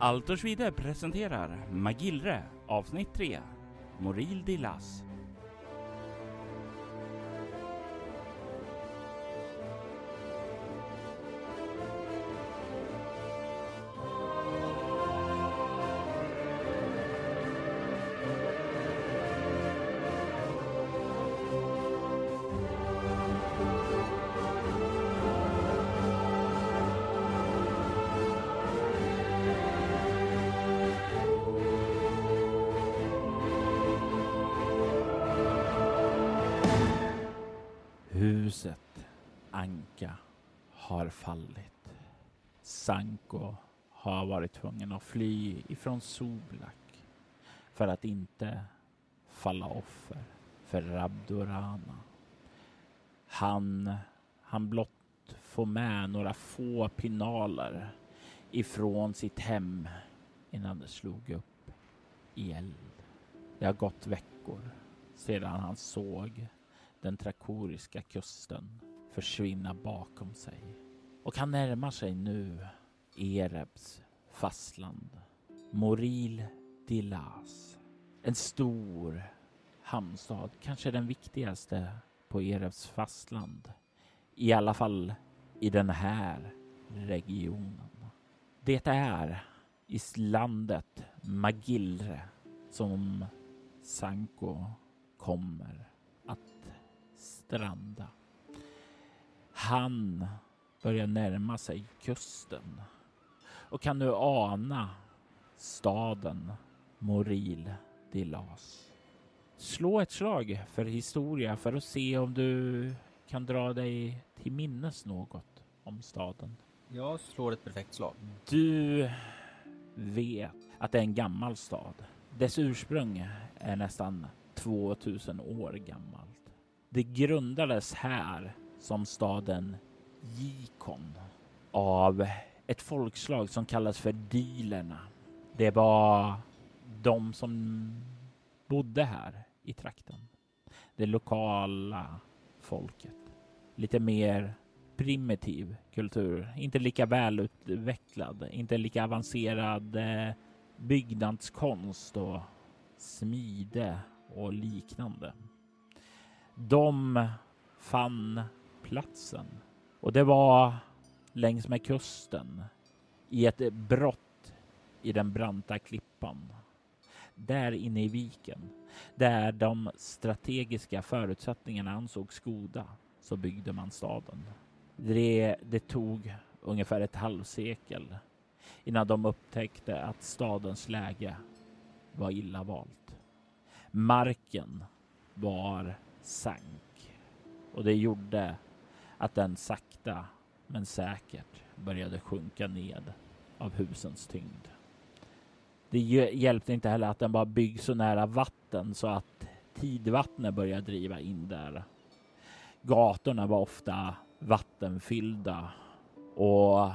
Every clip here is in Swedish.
Altersvide presenterar Magillre avsnitt 3 Moril de tvungen att fly ifrån Soblak för att inte falla offer för Rabdurana. Han, han blott får med några få pinaler ifrån sitt hem innan det slog upp i eld. Det har gått veckor sedan han såg den trakoriska kusten försvinna bakom sig och han närmar sig nu Erebs fastland. Moril Dilas. En stor hamnstad, kanske den viktigaste på Erevs fastland. I alla fall i den här regionen. Det är i landet Magillre som Sanko kommer att stranda. Han börjar närma sig kusten och kan nu ana staden Moril de Las. Slå ett slag för historia för att se om du kan dra dig till minnes något om staden. Jag slår ett perfekt slag. Du vet att det är en gammal stad. Dess ursprung är nästan 2000 år gammalt. Det grundades här som staden Gikon av ett folkslag som kallas för Dilerna. Det var de som bodde här i trakten. Det lokala folket. Lite mer primitiv kultur, inte lika välutvecklad, inte lika avancerad eh, byggnadskonst och smide och liknande. De fann platsen och det var längs med kusten i ett brott i den branta klippan. Där inne i viken, där de strategiska förutsättningarna ansågs goda, så byggde man staden. Det, det tog ungefär ett halvsekel innan de upptäckte att stadens läge var illa valt. Marken var sank och det gjorde att den sakta men säkert började sjunka ned av husens tyngd. Det hjälpte inte heller att den var byggd så nära vatten så att tidvattnet började driva in där. Gatorna var ofta vattenfyllda och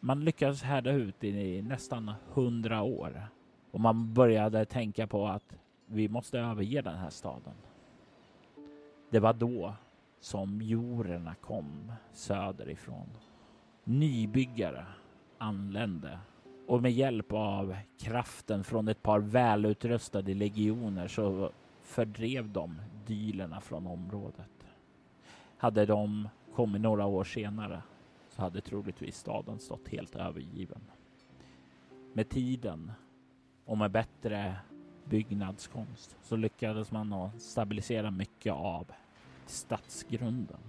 man lyckades härda ut i nästan hundra år och man började tänka på att vi måste överge den här staden. Det var då som jorerna kom söderifrån. Nybyggare anlände och med hjälp av kraften från ett par välutrustade legioner så fördrev de dylerna från området. Hade de kommit några år senare så hade troligtvis staden stått helt övergiven. Med tiden och med bättre byggnadskonst så lyckades man att stabilisera mycket av stadsgrunden.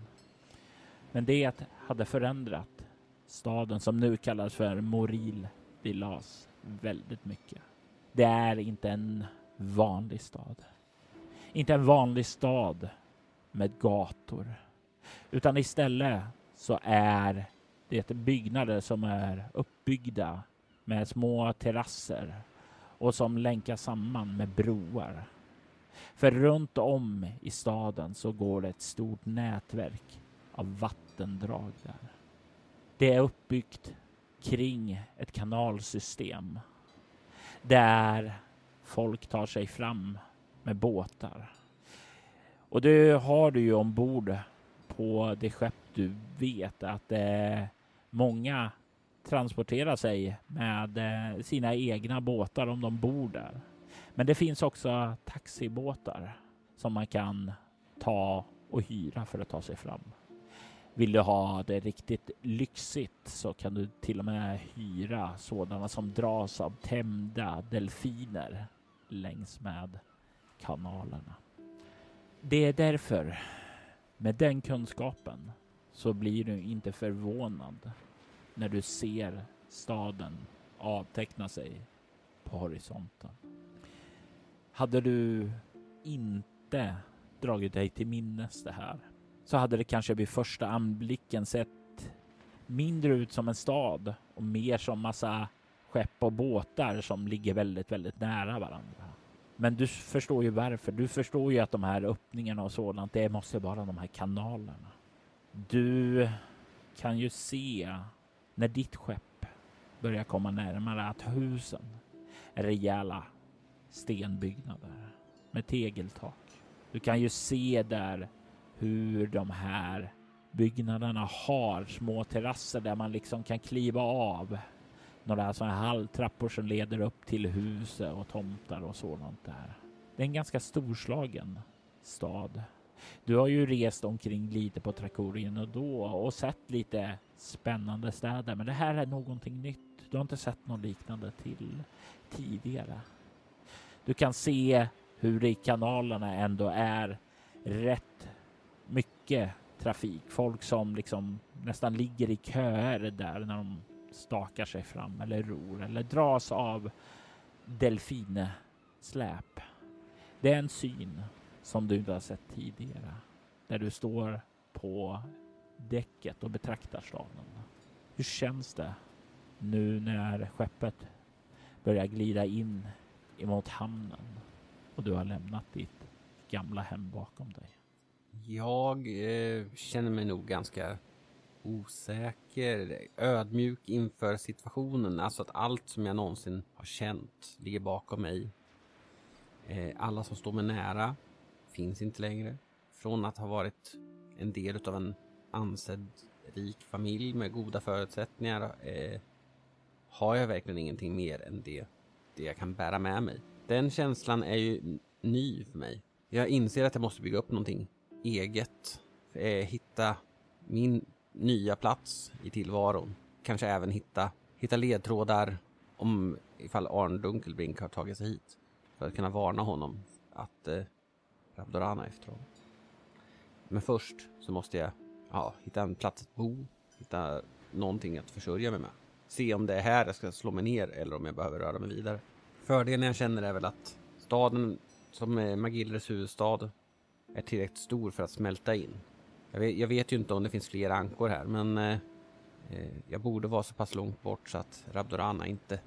Men det hade förändrat staden som nu kallas för Moril de Las väldigt mycket. Det är inte en vanlig stad. Inte en vanlig stad med gator, utan istället så är det byggnader som är uppbyggda med små terrasser och som länkas samman med broar. För runt om i staden så går det ett stort nätverk av vattendrag där. Det är uppbyggt kring ett kanalsystem där folk tar sig fram med båtar. Och det har du ju ombord på det skepp du vet att eh, många transporterar sig med eh, sina egna båtar om de bor där. Men det finns också taxibåtar som man kan ta och hyra för att ta sig fram. Vill du ha det riktigt lyxigt så kan du till och med hyra sådana som dras av tämjda delfiner längs med kanalerna. Det är därför, med den kunskapen, så blir du inte förvånad när du ser staden avteckna sig på horisonten. Hade du inte dragit dig till minnes det här så hade det kanske vid första anblicken sett mindre ut som en stad och mer som massa skepp och båtar som ligger väldigt, väldigt nära varandra. Men du förstår ju varför. Du förstår ju att de här öppningarna och sådant, det måste vara de här kanalerna. Du kan ju se när ditt skepp börjar komma närmare att husen är rejäla stenbyggnader med tegeltak. Du kan ju se där hur de här byggnaderna har små terrasser där man liksom kan kliva av några sådana här halvtrappor som leder upp till huset och tomtar och sådant där. Det är en ganska storslagen stad. Du har ju rest omkring lite på Trakorien och då och sett lite spännande städer, men det här är någonting nytt. Du har inte sett något liknande till tidigare. Du kan se hur det i kanalerna ändå är rätt mycket trafik. Folk som liksom nästan ligger i köer där när de stakar sig fram eller ror eller dras av delfinsläp. Det är en syn som du inte har sett tidigare. Där du står på däcket och betraktar staden. Hur känns det nu när skeppet börjar glida in emot hamnen och du har lämnat ditt gamla hem bakom dig? Jag eh, känner mig nog ganska osäker, ödmjuk inför situationen. Alltså att allt som jag någonsin har känt ligger bakom mig. Eh, alla som står mig nära finns inte längre. Från att ha varit en del av en ansedd rik familj med goda förutsättningar eh, har jag verkligen ingenting mer än det, det jag kan bära med mig. Den känslan är ju ny för mig. Jag inser att jag måste bygga upp någonting eget. Eh, hitta min nya plats i tillvaron. Kanske även hitta, hitta ledtrådar om ifall Arn Dunkelbrink har tagit sig hit. För att kunna varna honom att eh, Rabdorana efter honom. Men först så måste jag ja, hitta en plats att bo, hitta någonting att försörja mig med. Se om det är här jag ska slå mig ner eller om jag behöver röra mig vidare. Fördelen jag känner är väl att staden som är Magillres huvudstad är tillräckligt stor för att smälta in. Jag vet, jag vet ju inte om det finns fler ankor här men eh, eh, jag borde vara så pass långt bort så att Rabdorana inte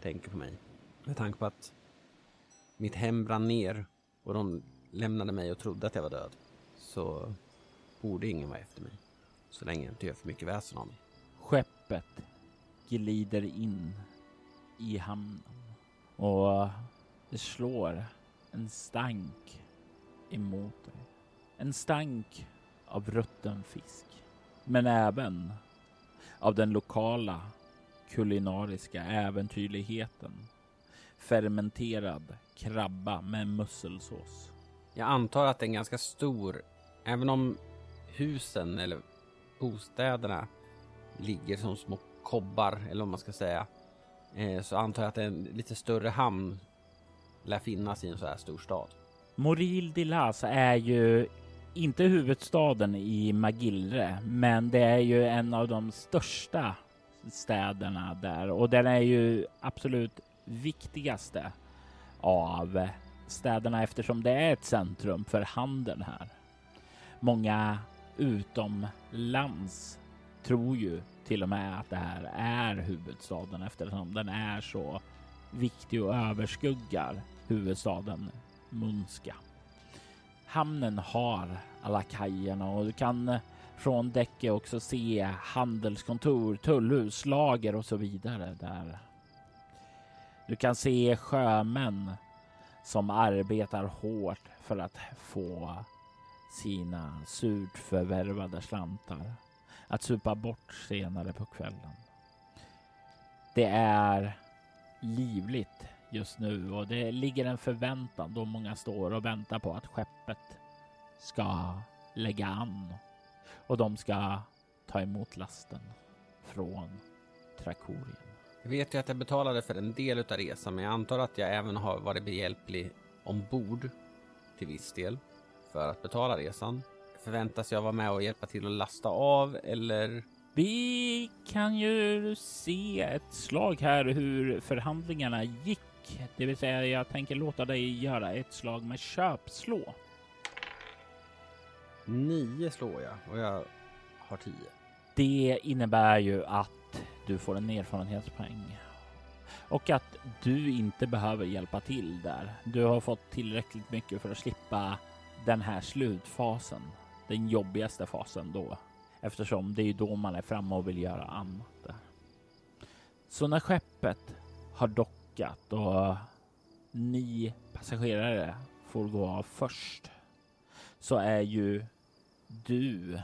tänker på mig. Med tanke på att mitt hem brann ner och de lämnade mig och trodde att jag var död så borde ingen vara efter mig. Så länge jag inte gör för mycket väsen av mig. Skeppet glider in i hamnen och det slår en stank emot dig. En stank av rutten fisk, men även av den lokala kulinariska äventyrligheten. Fermenterad krabba med musselsås. Jag antar att det är en ganska stor, även om husen eller bostäderna ligger som små kobbar eller vad man ska säga. Eh, så antar jag att en lite större hamn lär finnas i en så här stor stad. Moril de Las är ju inte huvudstaden i Magillre, men det är ju en av de största städerna där och den är ju absolut viktigaste av städerna eftersom det är ett centrum för handeln här. Många utomlands tror ju till och med att det här är huvudstaden eftersom den är så viktig och överskuggar huvudstaden Munska. Hamnen har alla kajerna och du kan eh, från däcket också se handelskontor, tullhus, lager och så vidare där. Du kan se sjömän som arbetar hårt för att få sina surt förvärvade slantar att supa bort senare på kvällen. Det är livligt just nu och det ligger en förväntan då många står och väntar på att skeppet ska lägga an och de ska ta emot lasten från Trakorien. Jag vet ju att jag betalade för en del av resan, men jag antar att jag även har varit behjälplig ombord till viss del för att betala resan. Förväntas jag vara med och hjälpa till att lasta av eller? Vi kan ju se ett slag här hur förhandlingarna gick. Det vill säga, jag tänker låta dig göra ett slag med köpslå. Nio slår jag och jag har tio. Det innebär ju att du får en erfarenhetspoäng och att du inte behöver hjälpa till där. Du har fått tillräckligt mycket för att slippa den här slutfasen, den jobbigaste fasen då, eftersom det är då man är framme och vill göra annat. Där. Så när skeppet har dockat och ni passagerare får gå av först så är ju du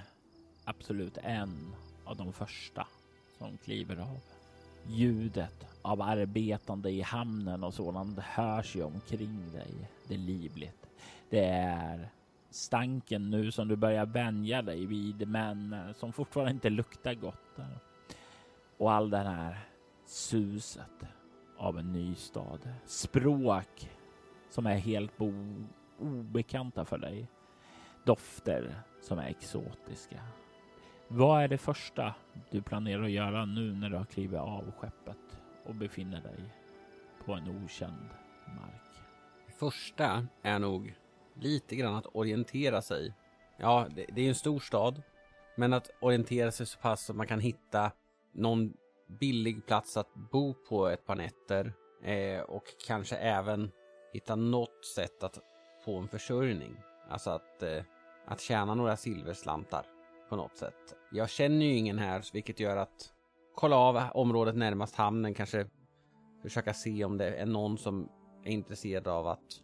absolut en av de första som kliver av. Ljudet av arbetande i hamnen och sådant hörs ju omkring dig. Det är livligt. Det är stanken nu som du börjar vänja dig vid, men eh, som fortfarande inte luktar gott. Där. Och all den här suset av en ny stad. Språk som är helt obekanta för dig. Dofter som är exotiska. Vad är det första du planerar att göra nu när du har klivit av skeppet och befinner dig på en okänd mark? Det första är nog lite grann att orientera sig. Ja, det, det är en stor stad, men att orientera sig så pass att man kan hitta någon billig plats att bo på ett par nätter eh, och kanske även hitta något sätt att få en försörjning. Alltså att, eh, att tjäna några silverslantar på något sätt. Jag känner ju ingen här, vilket gör att kolla av området närmast hamnen, kanske försöka se om det är någon som är intresserad av att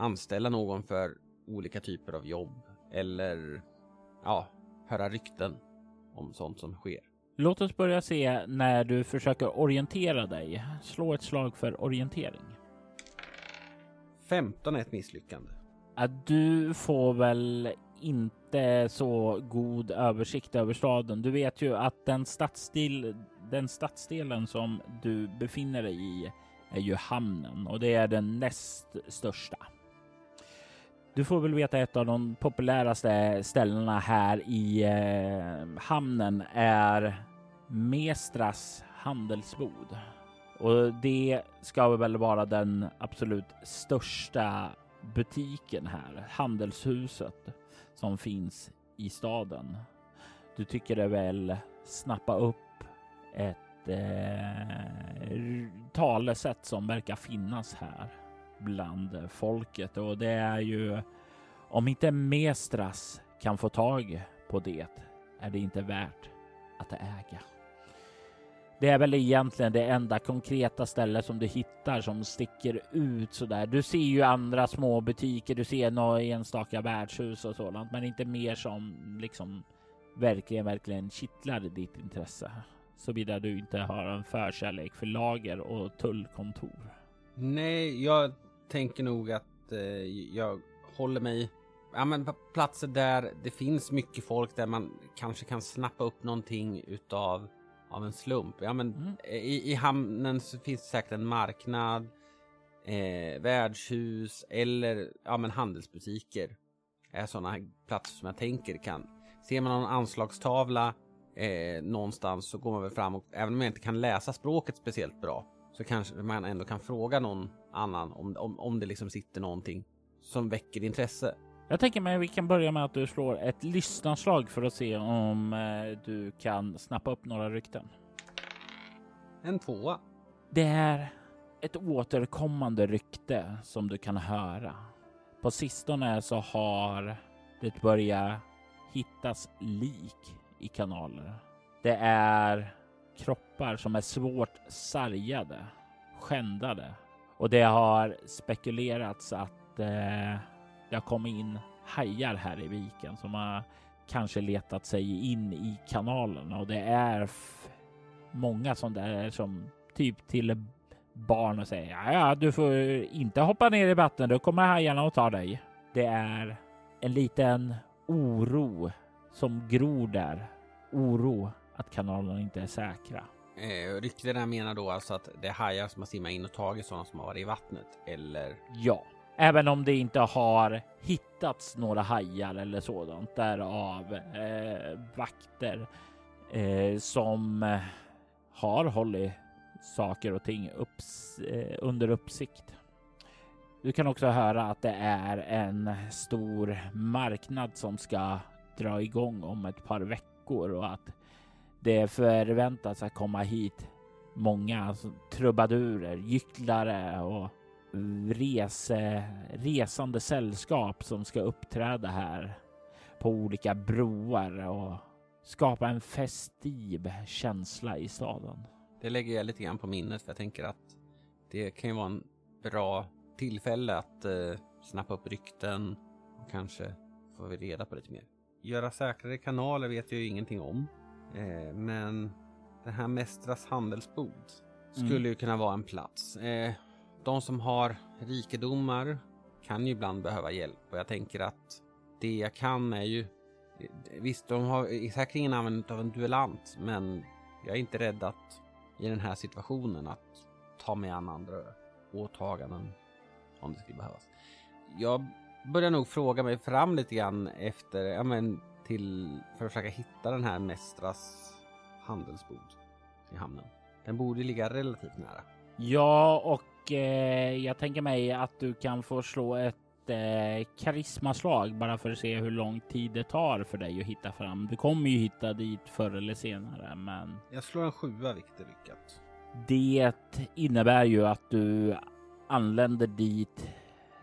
anställa någon för olika typer av jobb eller ja, höra rykten om sånt som sker. Låt oss börja se när du försöker orientera dig. Slå ett slag för orientering. 15 är ett misslyckande. Att du får väl inte så god översikt över staden. Du vet ju att den stadsdel, den stadsdelen som du befinner dig i är ju hamnen och det är den näst största. Du får väl veta ett av de populäraste ställena här i eh, hamnen är Mestras handelsbod. Och det ska väl vara den absolut största butiken här, handelshuset som finns i staden. Du tycker det väl snappa upp ett eh, talesätt som verkar finnas här bland eh, folket och det är ju om inte Mestras kan få tag på det är det inte värt att äga. Det är väl egentligen det enda konkreta stället som du hittar som sticker ut så där. Du ser ju andra små butiker, du ser några enstaka värdshus och sådant, men inte mer som liksom verkligen, verkligen kittlar ditt intresse. Såvida du inte har en förkärlek för lager och tullkontor. Nej, jag tänker nog att eh, jag håller mig ja, men på platser där det finns mycket folk där man kanske kan snappa upp någonting utav av en slump. Ja, men mm. i, i hamnen så finns det säkert en marknad, eh, värdshus eller ja, men handelsbutiker. är sådana platser som jag tänker kan. Ser man någon anslagstavla eh, någonstans så går man väl fram och även om jag inte kan läsa språket speciellt bra så kanske man ändå kan fråga någon annan om, om, om det liksom sitter någonting som väcker intresse. Jag tänker mig att vi kan börja med att du slår ett lyssnarslag för att se om eh, du kan snappa upp några rykten. En tvåa. Det är ett återkommande rykte som du kan höra. På sistone så har det börjat hittas lik i kanaler. Det är kroppar som är svårt sargade, skändade och det har spekulerats att eh, det har kommit in hajar här i viken som har kanske letat sig in i kanalen och det är många som där som typ till barn och säger ja, ja, du får inte hoppa ner i vattnet. Då kommer hajarna och tar dig. Det är en liten oro som gror där. Oro att kanalerna inte är säkra. Eh, ryktena menar då alltså att det är hajar som har simmat in och tagit sådana som har varit i vattnet, eller? Ja, även om det inte har hittats några hajar eller sådant därav eh, vakter eh, som eh, har hållit saker och ting upps, eh, under uppsikt. Du kan också höra att det är en stor marknad som ska dra igång om ett par veckor och att det förväntas att komma hit många alltså, trubadurer, gycklare och rese, resande sällskap som ska uppträda här på olika broar och skapa en festiv känsla i staden. Det lägger jag lite grann på minnet för jag tänker att det kan ju vara en bra tillfälle att eh, snappa upp rykten och kanske få vi reda på lite mer. Göra säkrare kanaler vet jag ju ingenting om. Eh, men det här Mästras handelsbod skulle mm. ju kunna vara en plats. Eh, de som har rikedomar kan ju ibland behöva hjälp och jag tänker att det jag kan är ju Visst, de har säkert ingen användning av en duellant, men jag är inte rädd att i den här situationen att ta mig an andra åtaganden om det skulle behövas. Jag börjar nog fråga mig fram lite grann efter, ja men till, för att försöka hitta den här Mästras handelsbod i hamnen. Den borde ligga relativt nära. Ja, och eh, jag tänker mig att du kan få slå ett eh, karismaslag bara för att se hur lång tid det tar för dig att hitta fram. Du kommer ju hitta dit förr eller senare, men. Jag slår en sjua, vilket är lyckat. Det innebär ju att du anländer dit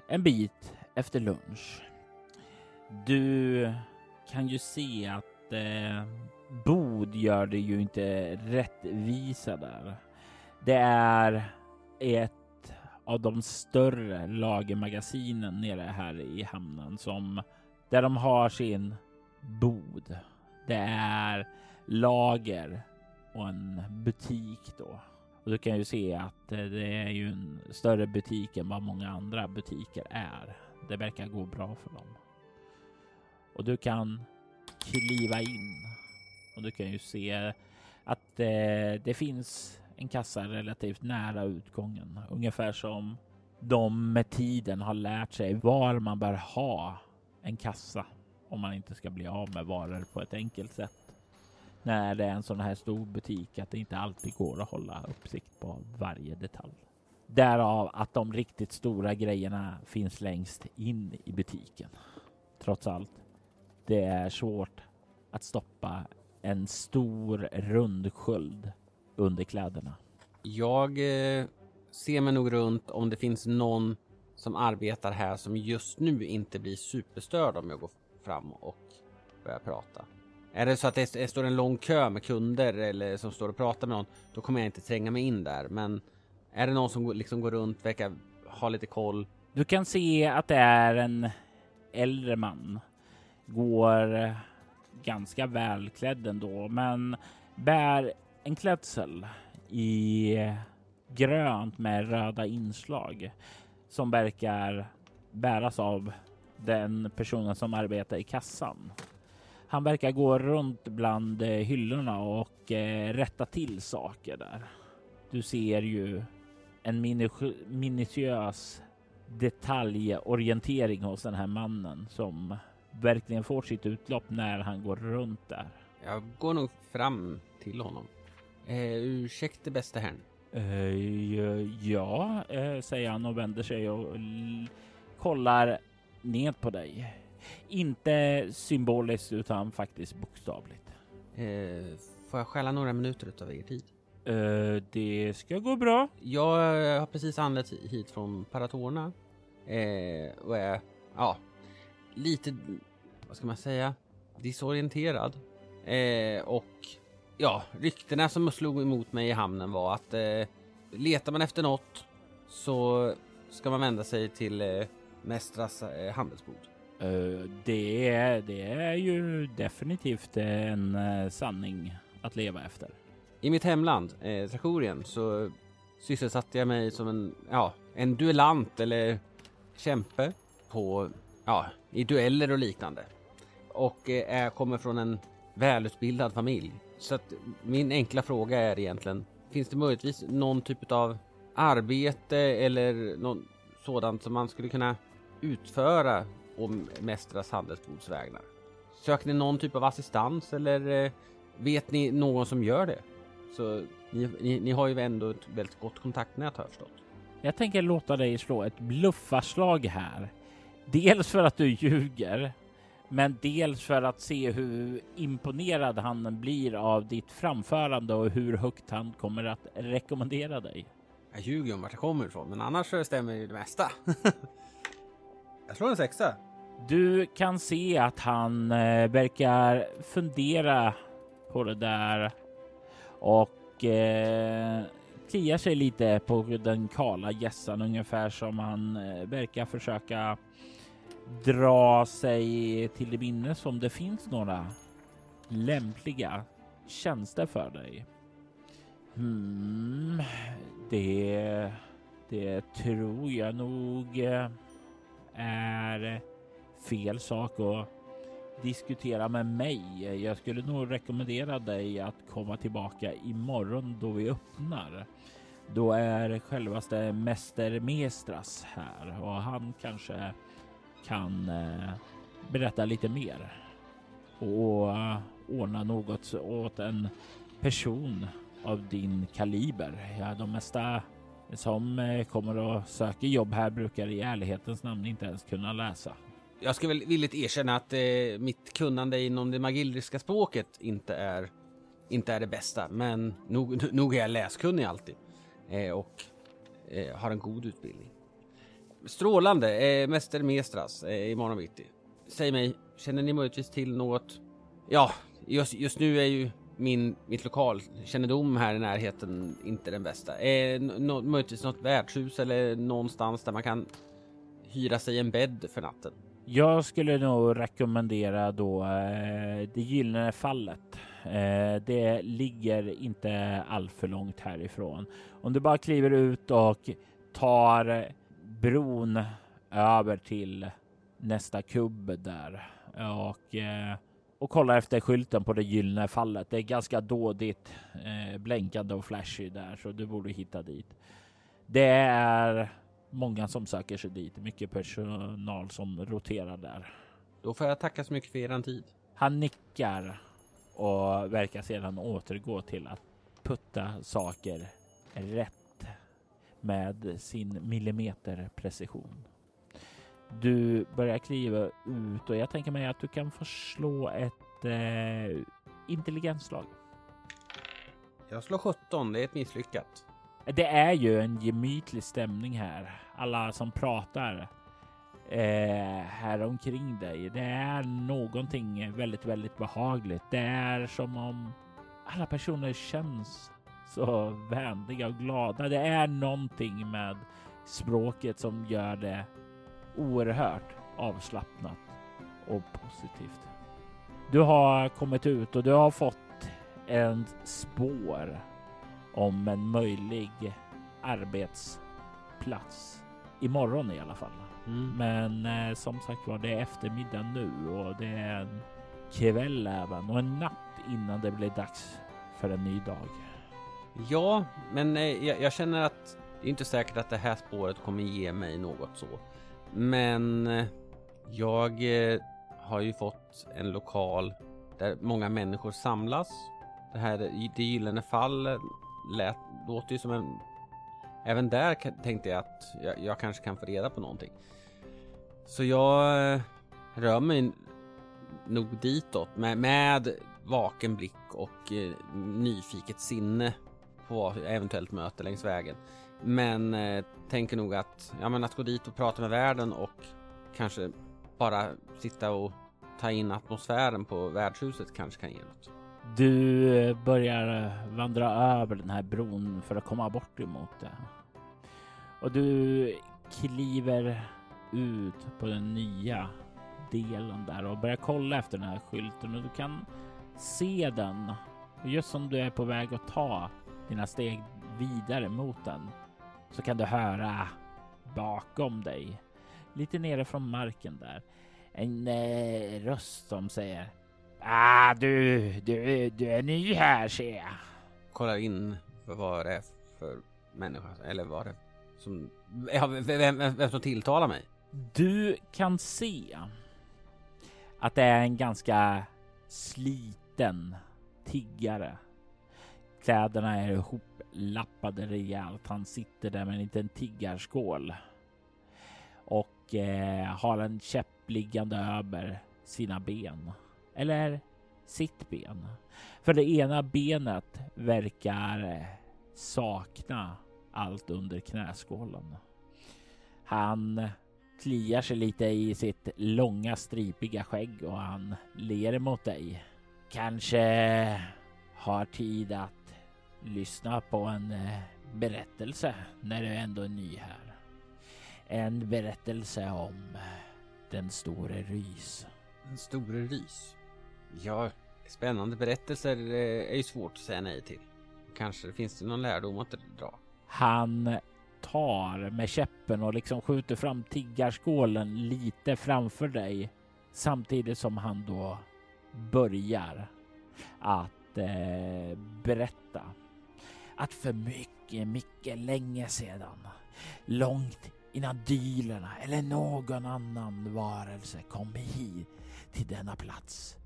en bit efter lunch. Du kan ju se att eh, Bod gör det ju inte rättvisa där. Det är ett av de större lagermagasinen nere här i hamnen som där de har sin bod. Det är lager och en butik då. Och du kan ju se att eh, det är ju en större butik än vad många andra butiker är. Det verkar gå bra för dem. Och du kan kliva in och du kan ju se att eh, det finns en kassa relativt nära utgången. Ungefär som de med tiden har lärt sig var man bör ha en kassa om man inte ska bli av med varor på ett enkelt sätt. När det är en sån här stor butik att det inte alltid går att hålla uppsikt på varje detalj. Därav att de riktigt stora grejerna finns längst in i butiken. Trots allt, det är svårt att stoppa en stor rund sköld under kläderna. Jag eh, ser mig nog runt om det finns någon som arbetar här som just nu inte blir superstörd om jag går fram och börjar prata. Är det så att det står en lång kö med kunder eller som står och pratar med någon, då kommer jag inte tränga mig in där. Men är det någon som liksom går runt, verkar ha lite koll? Du kan se att det är en äldre man. Går eh, ganska välklädd ändå, men bär en klädsel i grönt med röda inslag som verkar bäras av den personen som arbetar i kassan. Han verkar gå runt bland eh, hyllorna och eh, rätta till saker där. Du ser ju en minutiös detaljorientering hos den här mannen som verkligen får sitt utlopp när han går runt där. Jag går nog fram till honom. Eh, ursäkta bästa herrn. Eh, ja, eh, säger han och vänder sig och kollar ned på dig. Inte symboliskt utan faktiskt bokstavligt. Eh, får jag stjäla några minuter av er tid? Eh, det ska gå bra. Jag har precis anlänt hit från Paratorna eh, och är ja, lite, vad ska man säga, disorienterad. Eh, och ja, ryktena som slog emot mig i hamnen var att eh, letar man efter något så ska man vända sig till eh, Mästras eh, handelsbod. Uh, det, är, det är ju definitivt en uh, sanning att leva efter. I mitt hemland, eh, Trakorien, så sysselsatte jag mig som en, ja, en duellant eller kämpe på, ja, i dueller och liknande. Och eh, är, kommer från en välutbildad familj. Så att min enkla fråga är egentligen, finns det möjligtvis någon typ av arbete eller något sådant som man skulle kunna utföra och Mästras handelsbods vägnar? Söker ni någon typ av assistans eller eh, vet ni någon som gör det? Så ni, ni, ni har ju ändå ett väldigt gott kontaktnät har jag förstått. Jag tänker låta dig slå ett bluffarslag här. Dels för att du ljuger, men dels för att se hur imponerad han blir av ditt framförande och hur högt han kommer att rekommendera dig. Jag ljuger om vart jag kommer ifrån, men annars så stämmer ju det mesta. jag slår en sexa. Du kan se att han eh, verkar fundera på det där och eh, kliar sig lite på den kala gässan ungefär som han eh, verkar försöka dra sig till det minnes om det finns några lämpliga tjänster för dig. Hmm, det, det tror jag nog eh, är fel sak att diskutera med mig. Jag skulle nog rekommendera dig att komma tillbaka imorgon då vi öppnar. Då är självaste Mäster Mestras här och han kanske kan eh, berätta lite mer och eh, ordna något åt en person av din kaliber. Ja, de mesta som eh, kommer och söker jobb här brukar i ärlighetens namn inte ens kunna läsa. Jag ska väl villigt erkänna att eh, mitt kunnande inom det magilriska språket inte är, inte är det bästa, men nog, nog är jag läskunnig alltid eh, och eh, har en god utbildning. Strålande, eh, Mäster Mestras eh, imorgon bitti. Säg mig, känner ni möjligtvis till något? Ja, just, just nu är ju min, mitt lokalkännedom här i närheten inte den bästa. Eh, no, möjligtvis något värdshus eller någonstans där man kan hyra sig en bädd för natten. Jag skulle nog rekommendera då eh, det gyllene fallet. Eh, det ligger inte alltför långt härifrån. Om du bara kliver ut och tar bron över till nästa kubb där och, eh, och kollar efter skylten på det gyllene fallet. Det är ganska dådigt eh, blänkande och flashy där så du borde hitta dit. Det är många som söker sig dit. Mycket personal som roterar där. Då får jag tacka så mycket för er tid. Han nickar och verkar sedan återgå till att putta saker rätt med sin millimeter precision. Du börjar kliva ut och jag tänker mig att du kan få slå ett eh, intelligensslag. Jag slår 17, det är ett misslyckat. Det är ju en gemytlig stämning här. Alla som pratar eh, här omkring dig. Det är någonting väldigt, väldigt behagligt. Det är som om alla personer känns så vänliga och glada. Det är någonting med språket som gör det oerhört avslappnat och positivt. Du har kommit ut och du har fått en spår om en möjlig arbetsplats imorgon i alla fall. Mm. Men eh, som sagt var, det är eftermiddag nu och det är en kväll även och en natt innan det blir dags för en ny dag. Ja, men eh, jag, jag, känner att det är inte säkert att det här spåret kommer ge mig något så. Men eh, jag eh, har ju fått en lokal där många människor samlas. Det här det gyllene fall lät, låter ju som en... Även där tänkte jag att jag, jag kanske kan få reda på någonting. Så jag rör mig nog ditåt med, med vaken blick och eh, nyfiket sinne på eventuellt möte längs vägen. Men eh, tänker nog att, ja men att gå dit och prata med världen och kanske bara sitta och ta in atmosfären på värdshuset kanske kan ge något. Du eh, börjar eh, vandra över den här bron för att komma bort emot det. Och du kliver ut på den nya delen där och börjar kolla efter den här skylten och du kan se den just som du är på väg att ta dina steg vidare mot den så kan du höra bakom dig, lite nere från marken där, en eh, röst som säger Ah, du, du, du är ny här ser jag. Kollar in vad det är för människa eller vad det är som vem, vem, vem som tilltalar mig. Du kan se att det är en ganska sliten tiggare. Kläderna är ihoplappade rejält. Han sitter där med en liten tiggarskål och eh, har en käpp liggande över sina ben eller sitt ben. För det ena benet verkar eh, sakna allt under knäskålen. Han kliar sig lite i sitt långa stripiga skägg och han ler mot dig. Kanske har tid att lyssna på en eh, berättelse när du ändå är ny här. En berättelse om den store Rys. Den store Rys? Ja, spännande berättelser eh, är ju svårt att säga nej till. Kanske finns det någon lärdom att dra. Han tar med käppen och liksom skjuter fram tiggarskålen lite framför dig samtidigt som han då börjar att eh, berätta att för mycket, mycket länge sedan, långt innan dylerna eller någon annan varelse kom hit till denna plats,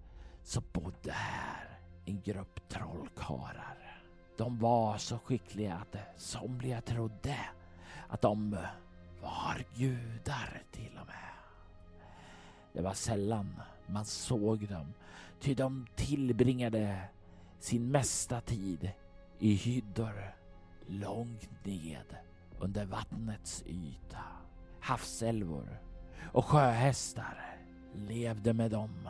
så bodde här en grupp trollkarlar. De var så skickliga att somliga trodde att de var gudar till och med. Det var sällan man såg dem, ty de tillbringade sin mesta tid i hyddor långt ned under vattnets yta. Havsälvor och sjöhästar levde med dem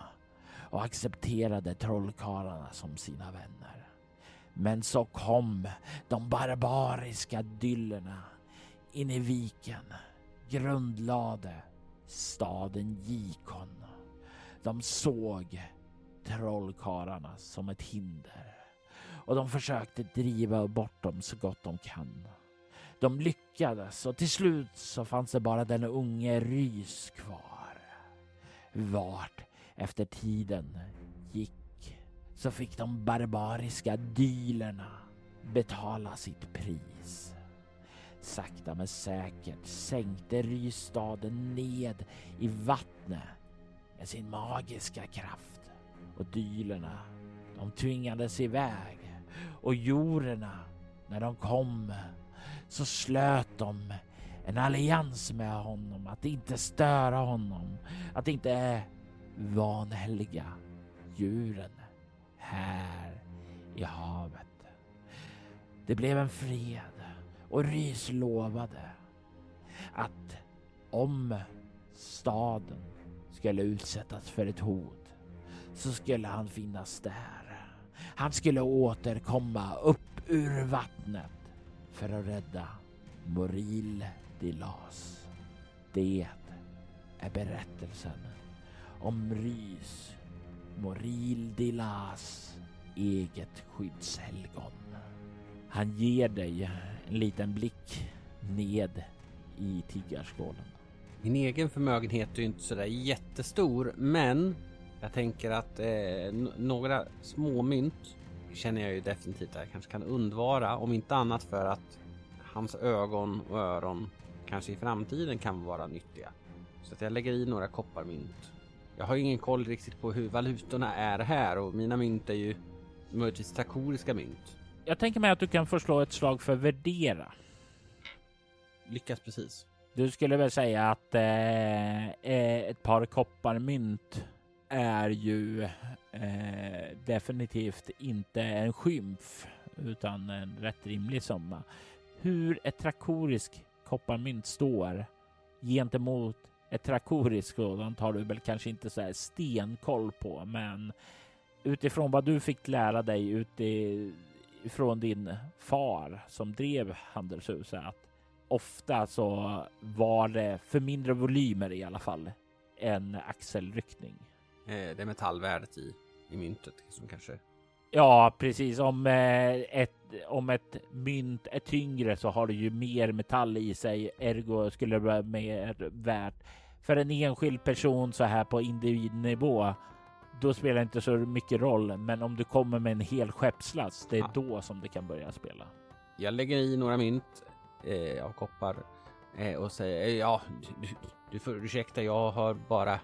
och accepterade trollkarlarna som sina vänner. Men så kom de barbariska dyllerna in i viken, grundlade staden Gikon. De såg trollkarlarna som ett hinder och de försökte driva bort dem så gott de kan. De lyckades och till slut så fanns det bara den unge Rys kvar. Vart efter tiden gick så fick de barbariska dylerna betala sitt pris. Sakta men säkert sänkte Rysstaden ned i vattnet med sin magiska kraft och dylerna de tvingades iväg och jorerna när de kom så slöt de en allians med honom att inte störa honom, att inte vanhelga djuren här i havet. Det blev en fred och Rys lovade att om staden skulle utsättas för ett hot så skulle han finnas där. Han skulle återkomma upp ur vattnet för att rädda Moril Dilas. Det är berättelsen om Rys Moril Dilas eget skyddshelgon. Han ger dig en liten blick ned i tiggarskålen. Min egen förmögenhet är ju inte sådär jättestor, men jag tänker att eh, några småmynt känner jag ju definitivt att jag kanske kan undvara, om inte annat för att hans ögon och öron kanske i framtiden kan vara nyttiga. Så att jag lägger i några kopparmynt. Jag har ingen koll riktigt på hur valutorna är här och mina mynt är ju möjligtvis trakoriska mynt. Jag tänker mig att du kan förslå ett slag för värdera. Lyckas precis. Du skulle väl säga att eh, eh, ett par kopparmynt är ju eh, definitivt inte en skymf utan en rätt rimlig summa. Hur ett trakorisk kopparmynt står gentemot ett trakoriskt sådant har du väl kanske inte så här stenkoll på, men utifrån vad du fick lära dig utifrån din far som drev handelshuset att ofta så var det för mindre volymer i alla fall en axelryckning. Eh, det är metallvärdet i, i myntet som kanske Ja, precis. Om, eh, ett, om ett mynt är tyngre så har det ju mer metall i sig. Ergo skulle det vara mer värt. För en enskild person så här på individnivå, då spelar det inte så mycket roll. Men om du kommer med en hel skeppslast, det är Ja. då som det kan börja spela. Jag lägger i några mynt eh, av koppar eh, och säger ja, du, du får ursäkta, jag har bara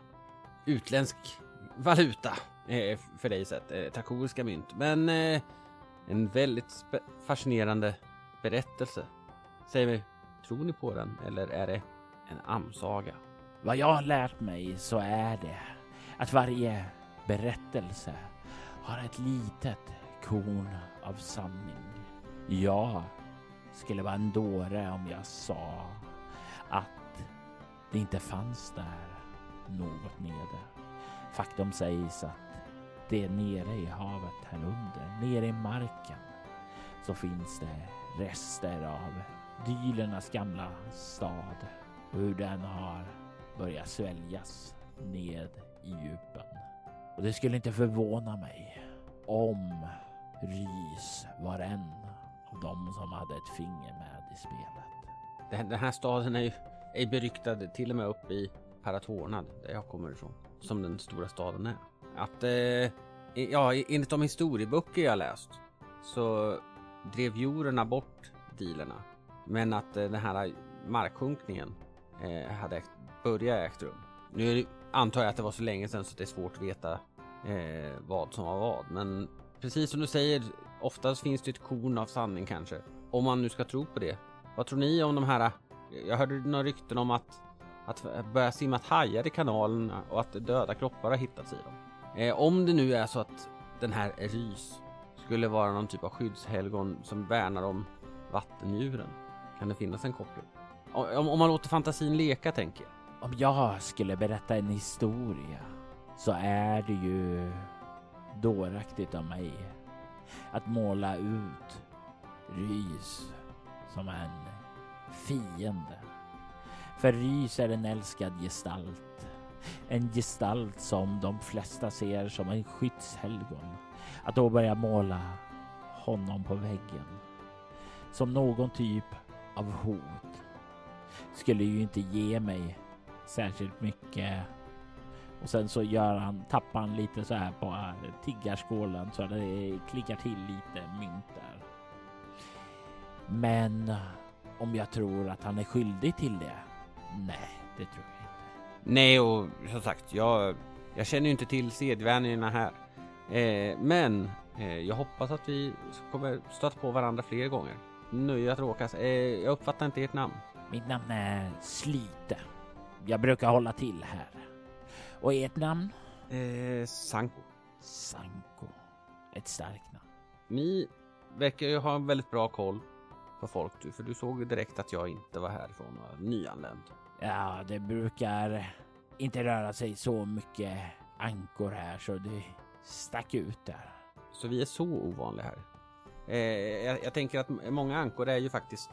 utländsk valuta eh, för dig sett, eh, trakoriska mynt. Men eh, en väldigt fascinerande berättelse. Säg mig, tror ni på den eller är det en amsaga? Vad jag har lärt mig så är det att varje berättelse har ett litet korn av sanning. Jag skulle vara en dåre om jag sa att det inte fanns där något nere. Faktum sägs att det är nere i havet här under, nere i marken, så finns det rester av Dylernas gamla stad och hur den har börjat sväljas ned i djupen. Och det skulle inte förvåna mig om Rys var en av dem som hade ett finger med i spelet. Den, den här staden är ju är beryktad till och med uppe i Paratornad, där jag kommer ifrån, som den stora staden är. Att, eh, ja, enligt de historieböcker jag läst så drev jorerna bort dealerna. Men att eh, den här marksjunkningen eh, hade ägt, börjat ägt rum. Nu antar jag att det var så länge sedan så det är svårt att veta eh, vad som var vad. Men precis som du säger, oftast finns det ett korn av sanning kanske. Om man nu ska tro på det. Vad tror ni om de här? Jag hörde några rykten om att att börja simma hajar i kanalerna och att döda kroppar har hittats i dem. Eh, om det nu är så att den här Rys skulle vara någon typ av skyddshelgon som värnar om vattendjuren. Kan det finnas en koppling? Om, om man låter fantasin leka tänker jag. Om jag skulle berätta en historia så är det ju dåraktigt av mig att måla ut Rys som en fiende. För Rys är en älskad gestalt. En gestalt som de flesta ser som en skyddshelgon. Att då börja måla honom på väggen som någon typ av hot skulle ju inte ge mig särskilt mycket. Och sen så gör han, tappar han lite så här på tiggarskålen så det klickar till lite mynt där. Men om jag tror att han är skyldig till det? Nej, det tror jag inte. Nej, och som sagt, jag, jag känner ju inte till sedvänjorna här. Eh, men eh, jag hoppas att vi kommer stöta på varandra fler gånger. Nöje att råkas. Eh, jag uppfattar inte ert namn. Mitt namn är Slite. Jag brukar hålla till här. Och ert namn? Eh, Sanko. Sanko. Ett starkt namn. Ni verkar ju ha en väldigt bra koll på folk du, för du såg direkt att jag inte var härifrån och nyanländ. Ja, det brukar inte röra sig så mycket ankor här så det stack ut där. Så vi är så ovanliga här. Eh, jag, jag tänker att många ankor är ju faktiskt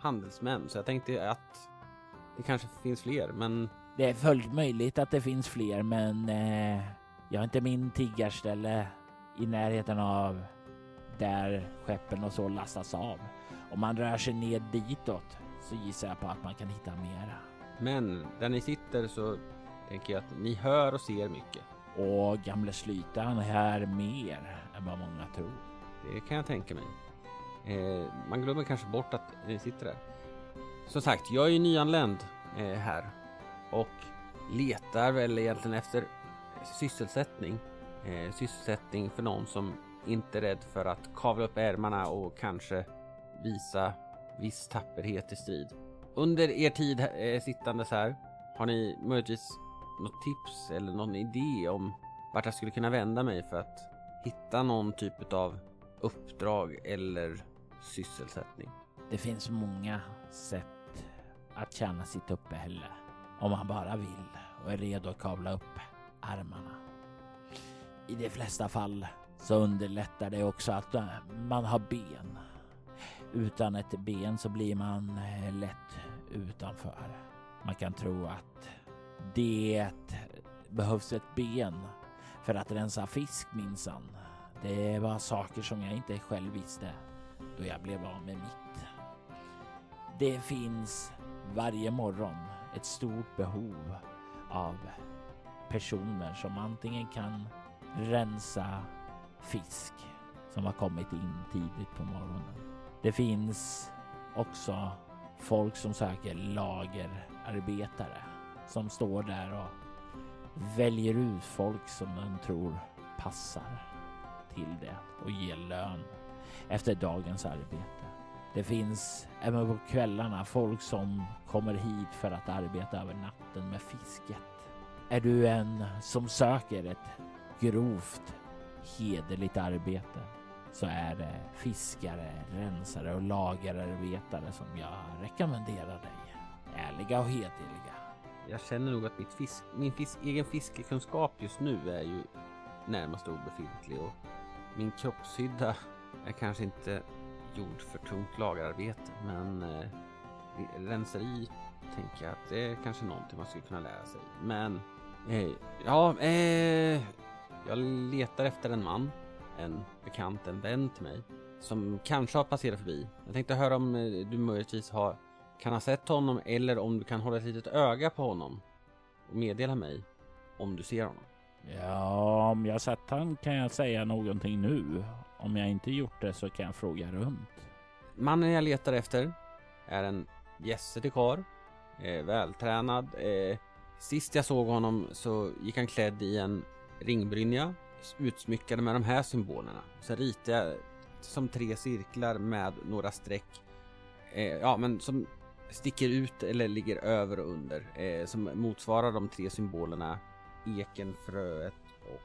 handelsmän, så jag tänkte att det kanske finns fler, men Det är fullt möjligt att det finns fler, men eh, jag har inte min tiggarställe i närheten av där skeppen och så lastas av. Om man rör sig ned ditåt så gissar jag på att man kan hitta mera. Men där ni sitter så tänker jag att ni hör och ser mycket. Och gamle Slytan hör mer än vad många tror. Det kan jag tänka mig. Eh, man glömmer kanske bort att ni sitter där. Som sagt, jag är ju nyanländ eh, här och letar väl egentligen efter sysselsättning. Eh, sysselsättning för någon som inte är rädd för att kavla upp ärmarna och kanske visa viss tapperhet i strid. Under er tid eh, sittandes här, har ni möjligtvis något tips eller någon idé om vart jag skulle kunna vända mig för att hitta någon typ av uppdrag eller sysselsättning? Det finns många sätt att tjäna sitt uppehälle om man bara vill och är redo att kavla upp armarna. I de flesta fall så underlättar det också att eh, man har ben. Utan ett ben så blir man eh, lätt utanför. Man kan tro att det behövs ett ben för att rensa fisk minsann. Det var saker som jag inte själv visste då jag blev av med mitt. Det finns varje morgon ett stort behov av personer som antingen kan rensa fisk som har kommit in tidigt på morgonen. Det finns också folk som söker lagerarbetare som står där och väljer ut folk som de tror passar till det och ger lön efter dagens arbete. Det finns även på kvällarna folk som kommer hit för att arbeta över natten med fisket. Är du en som söker ett grovt hederligt arbete så är det fiskare, rensare och lagerarbetare som jag rekommenderar dig. Ärliga och hederliga. Jag känner nog att mitt fisk, min fisk, egen fiskekunskap just nu är ju närmast obefintlig och min kroppshydda är kanske inte gjord för tungt lagerarbete men eh, renseri tänker jag att det är kanske någonting man skulle kunna lära sig. Men eh, ja, eh, jag letar efter en man, en bekant, en vän till mig som kanske har passerat förbi. Jag tänkte höra om eh, du möjligtvis har kan ha sett honom eller om du kan hålla ett litet öga på honom och meddela mig om du ser honom. Ja, om jag sett han kan jag säga någonting nu. Om jag inte gjort det så kan jag fråga runt. Mannen jag letar efter är en gässig karl, eh, vältränad. Eh, sist jag såg honom så gick han klädd i en ringbrynja utsmyckade med de här symbolerna. Så ritade jag som tre cirklar med några streck. Eh, ja, men som sticker ut eller ligger över och under. Eh, som motsvarar de tre symbolerna eken, fröet och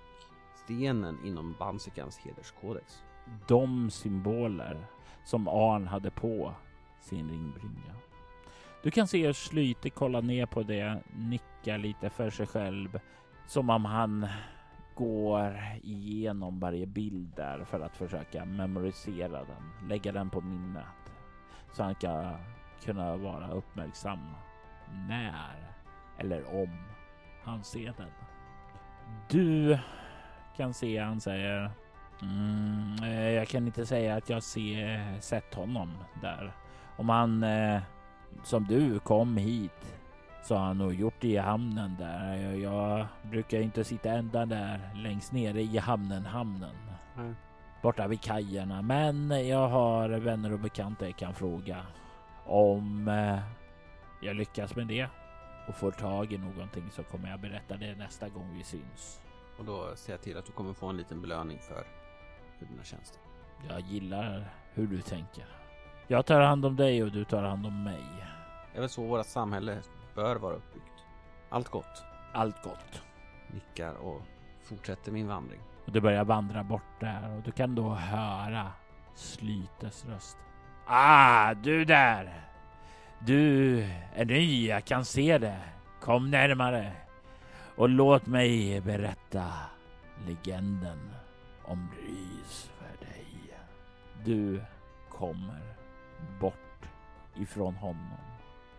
stenen inom Bansikans hederskodex. De symboler som Arn hade på sin ringbrynja. Du kan se hur Slyte kollar ner på det, nickar lite för sig själv som om han går igenom varje bild där för att försöka memorisera den, lägga den på minnet så han ska kunna vara uppmärksam när eller om han ser den. Du kan se, han säger. Mm, eh, jag kan inte säga att jag ser, sett honom där. Om han eh, som du kom hit så har han nog gjort det i hamnen där. Jag, jag brukar inte sitta ända där längst nere i hamnen, hamnen. Mm. Borta vid kajerna. Men jag har vänner och bekanta jag kan fråga om eh, jag lyckas med det och får tag i någonting så kommer jag berätta det nästa gång vi syns. Och då ser jag till att du kommer få en liten belöning för, för dina tjänster. Jag gillar hur du tänker. Jag tar hand om dig och du tar hand om mig. Det är väl så vårt samhälle bör vara uppbyggt. Allt gott. Allt gott. Nickar och fortsätter min vandring. Och du börjar vandra bort där och du kan då höra Slytes röst. Ah, du där! Du är ny, jag kan se det. Kom närmare och låt mig berätta legenden om Rys för dig. Du kommer bort ifrån honom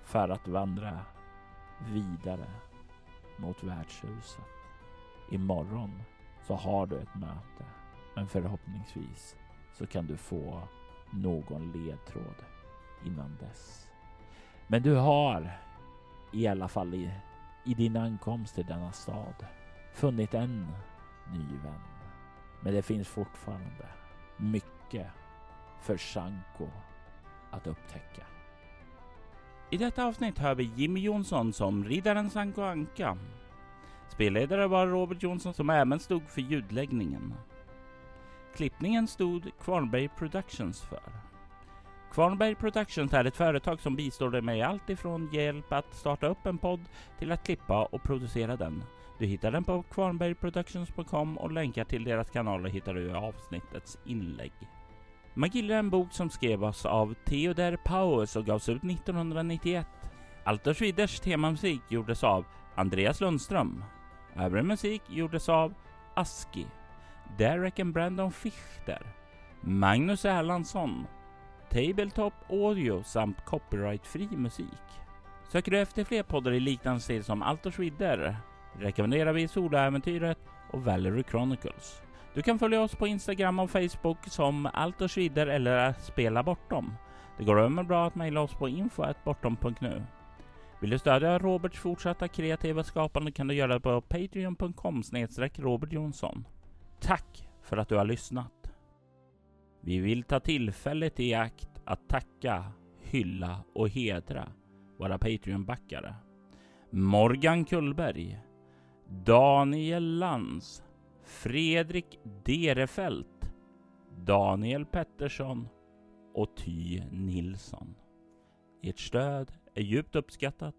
för att vandra vidare mot värdshuset. Imorgon så har du ett möte, men förhoppningsvis så kan du få någon ledtråd innan dess. Men du har i alla fall i, i din ankomst till denna stad funnit en ny vän. Men det finns fortfarande mycket för Sanko att upptäcka. I detta avsnitt hör vi Jimmy Jonsson som riddaren Sanko Anka. Spelledare var Robert Jonsson som även stod för ljudläggningen. Klippningen stod Kvarnberg Productions för. Kvarnberg Productions är ett företag som bistår dig med allt ifrån hjälp att starta upp en podd till att klippa och producera den. Du hittar den på kvarnbergproductions.com och länkar till deras kanaler hittar du i avsnittets inlägg. Man gillar en bok som skrevs av Theodor Paues och gavs ut 1991. Alter Schwiders temamusik gjordes av Andreas Lundström. Övrig musik gjordes av Aski, Derek and Brandon Fichter, Magnus Erlandsson, Tabletop Audio samt copyrightfri musik. Söker du efter fler poddar i liknande stil som Alter Schwider rekommenderar vi Soloäventyret och Valerie Chronicles. Du kan följa oss på Instagram och Facebook som Allt och Schwider eller Spela Bortom. Det går även bra att mejla oss på info.bortom.nu. Vill du stödja Roberts fortsatta kreativa skapande kan du göra det på patreon.com Robert Jonsson. Tack för att du har lyssnat. Vi vill ta tillfället i akt att tacka, hylla och hedra våra Patreon-backare. Morgan Kullberg, Daniel Lantz, Fredrik Derefelt, Daniel Pettersson och Ty Nilsson. Ert stöd är djupt uppskattat.